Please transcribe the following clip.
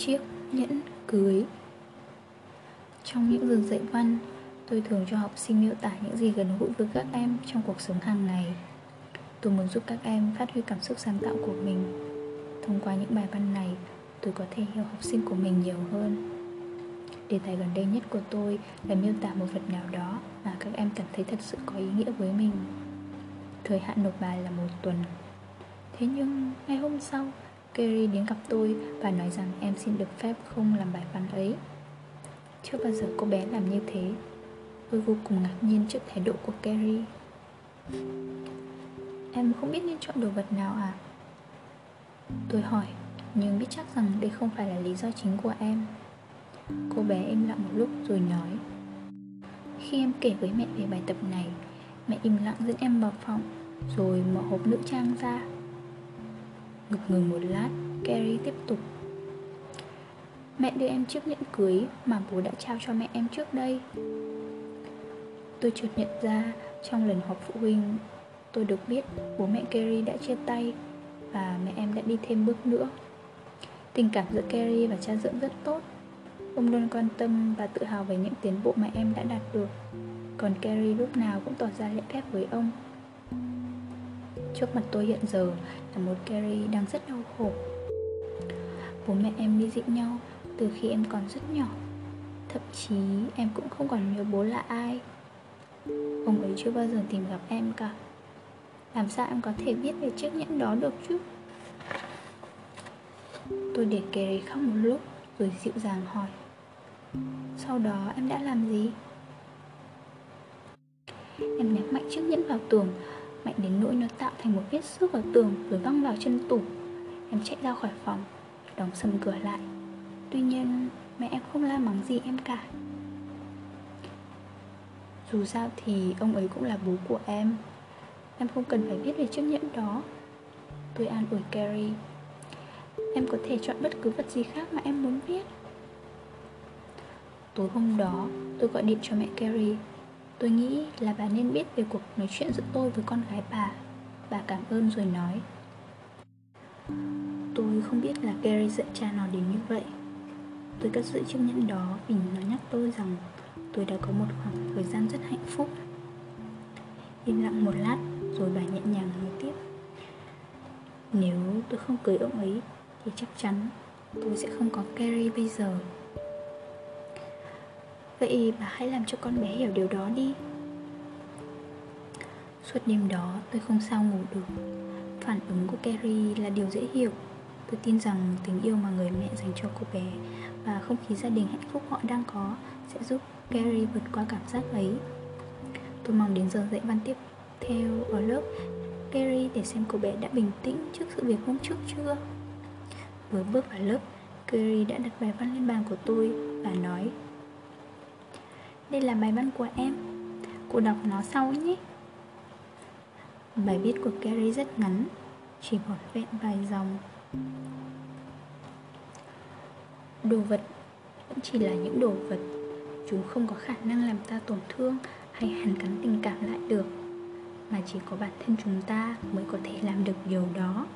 chiếc nhẫn cưới. Trong những giờ dạy văn, Tôi thường cho học sinh miêu tả những gì gần gũi với các em trong cuộc sống hàng ngày. Tôi muốn giúp các em phát huy cảm xúc sáng tạo của mình. Thông qua những bài văn này, Tôi có thể hiểu học sinh của mình nhiều hơn. Đề tài gần đây nhất của tôi là miêu tả một vật nào đó mà các em cảm thấy thật sự có ý nghĩa với mình. Thời hạn nộp bài là một tuần. Thế nhưng, ngày hôm sau Kerry đến gặp tôi và nói rằng em xin được phép không làm bài văn ấy. Chưa bao giờ cô bé làm như thế. Tôi vô cùng ngạc nhiên trước thái độ của Kerry. Em không biết nên chọn đồ vật nào à? Tôi hỏi, Nhưng biết chắc rằng đây không phải là lý do chính của em. Cô bé im lặng một lúc rồi nói, Khi em kể với mẹ về bài tập này, Mẹ im lặng dẫn em vào phòng, Rồi mở hộp nữ trang ra. Ngực ngừng một lát, Carrie tiếp tục. Mẹ đưa em chiếc nhẫn cưới Mà bố đã trao cho mẹ em trước đây. Tôi chợt nhận ra Trong lần họp phụ huynh, Tôi được biết bố mẹ Carrie đã chia tay Và mẹ em đã đi thêm bước nữa. Tình cảm giữa Carrie và cha dưỡng rất tốt. Ông luôn quan tâm và tự hào về những tiến bộ mà em đã đạt được. Còn Carrie lúc nào cũng tỏ ra lễ phép với ông. Trước mặt tôi hiện giờ là một Carrie đang rất đau khổ. Bố mẹ em ly dị nhau từ khi em còn rất nhỏ. Thậm chí em cũng không còn nhớ bố là ai. Ông ấy chưa bao giờ tìm gặp em cả. Làm sao em có thể biết về chiếc nhẫn đó được chứ? Tôi để Carrie khóc một lúc Rồi dịu dàng hỏi. Sau đó em đã làm gì? Em nhắm mạnh chiếc nhẫn vào tường Mạnh đến nỗi nó tạo thành một vết xước ở tường Rồi văng vào chân tủ. Em chạy ra khỏi phòng, Đóng sầm cửa lại. Tuy nhiên, mẹ em không la mắng gì em cả. Dù sao thì ông ấy cũng là bố của em. Em không cần phải biết về chiếc nhẫn đó. Tôi an ủi Carrie. Em có thể chọn bất cứ vật gì khác mà em muốn viết. Tối hôm đó, tôi gọi điện cho mẹ Carrie. Tôi nghĩ là bà nên biết về cuộc nói chuyện giữa tôi với con gái bà. Bà cảm ơn rồi nói. Tôi không biết là Gary dạy cha nó đến như vậy. Tôi cất giữ chiếc nhẫn đó vì nó nhắc tôi rằng Tôi đã có một khoảng thời gian rất hạnh phúc. Im lặng một lát rồi bà nhẹ nhàng nói tiếp. Nếu tôi không cưới ông ấy Thì chắc chắn tôi sẽ không có Gary bây giờ. Vậy bà hãy làm cho con bé hiểu điều đó đi. Suốt đêm đó, tôi không sao ngủ được. Phản ứng của Carrie là điều dễ hiểu. Tôi tin rằng tình yêu mà người mẹ dành cho cô bé Và không khí gia đình hạnh phúc họ đang có Sẽ giúp Carrie vượt qua cảm giác ấy. Tôi mong đến giờ dạy văn tiếp theo ở lớp Carrie để xem cô bé đã bình tĩnh trước sự việc hôm trước chưa. Vừa bước vào lớp, Carrie đã đặt bài văn lên bàn của tôi và nói đây là bài văn của em. Cô đọc nó sau nhé. Bài viết của Gary rất ngắn, Chỉ vỏn vẹn vài dòng. Đồ vật vẫn chỉ là những đồ vật. Chúng không có khả năng làm ta tổn thương Hay hàn gắn tình cảm lại được, Mà chỉ có bản thân chúng ta mới có thể làm được điều đó.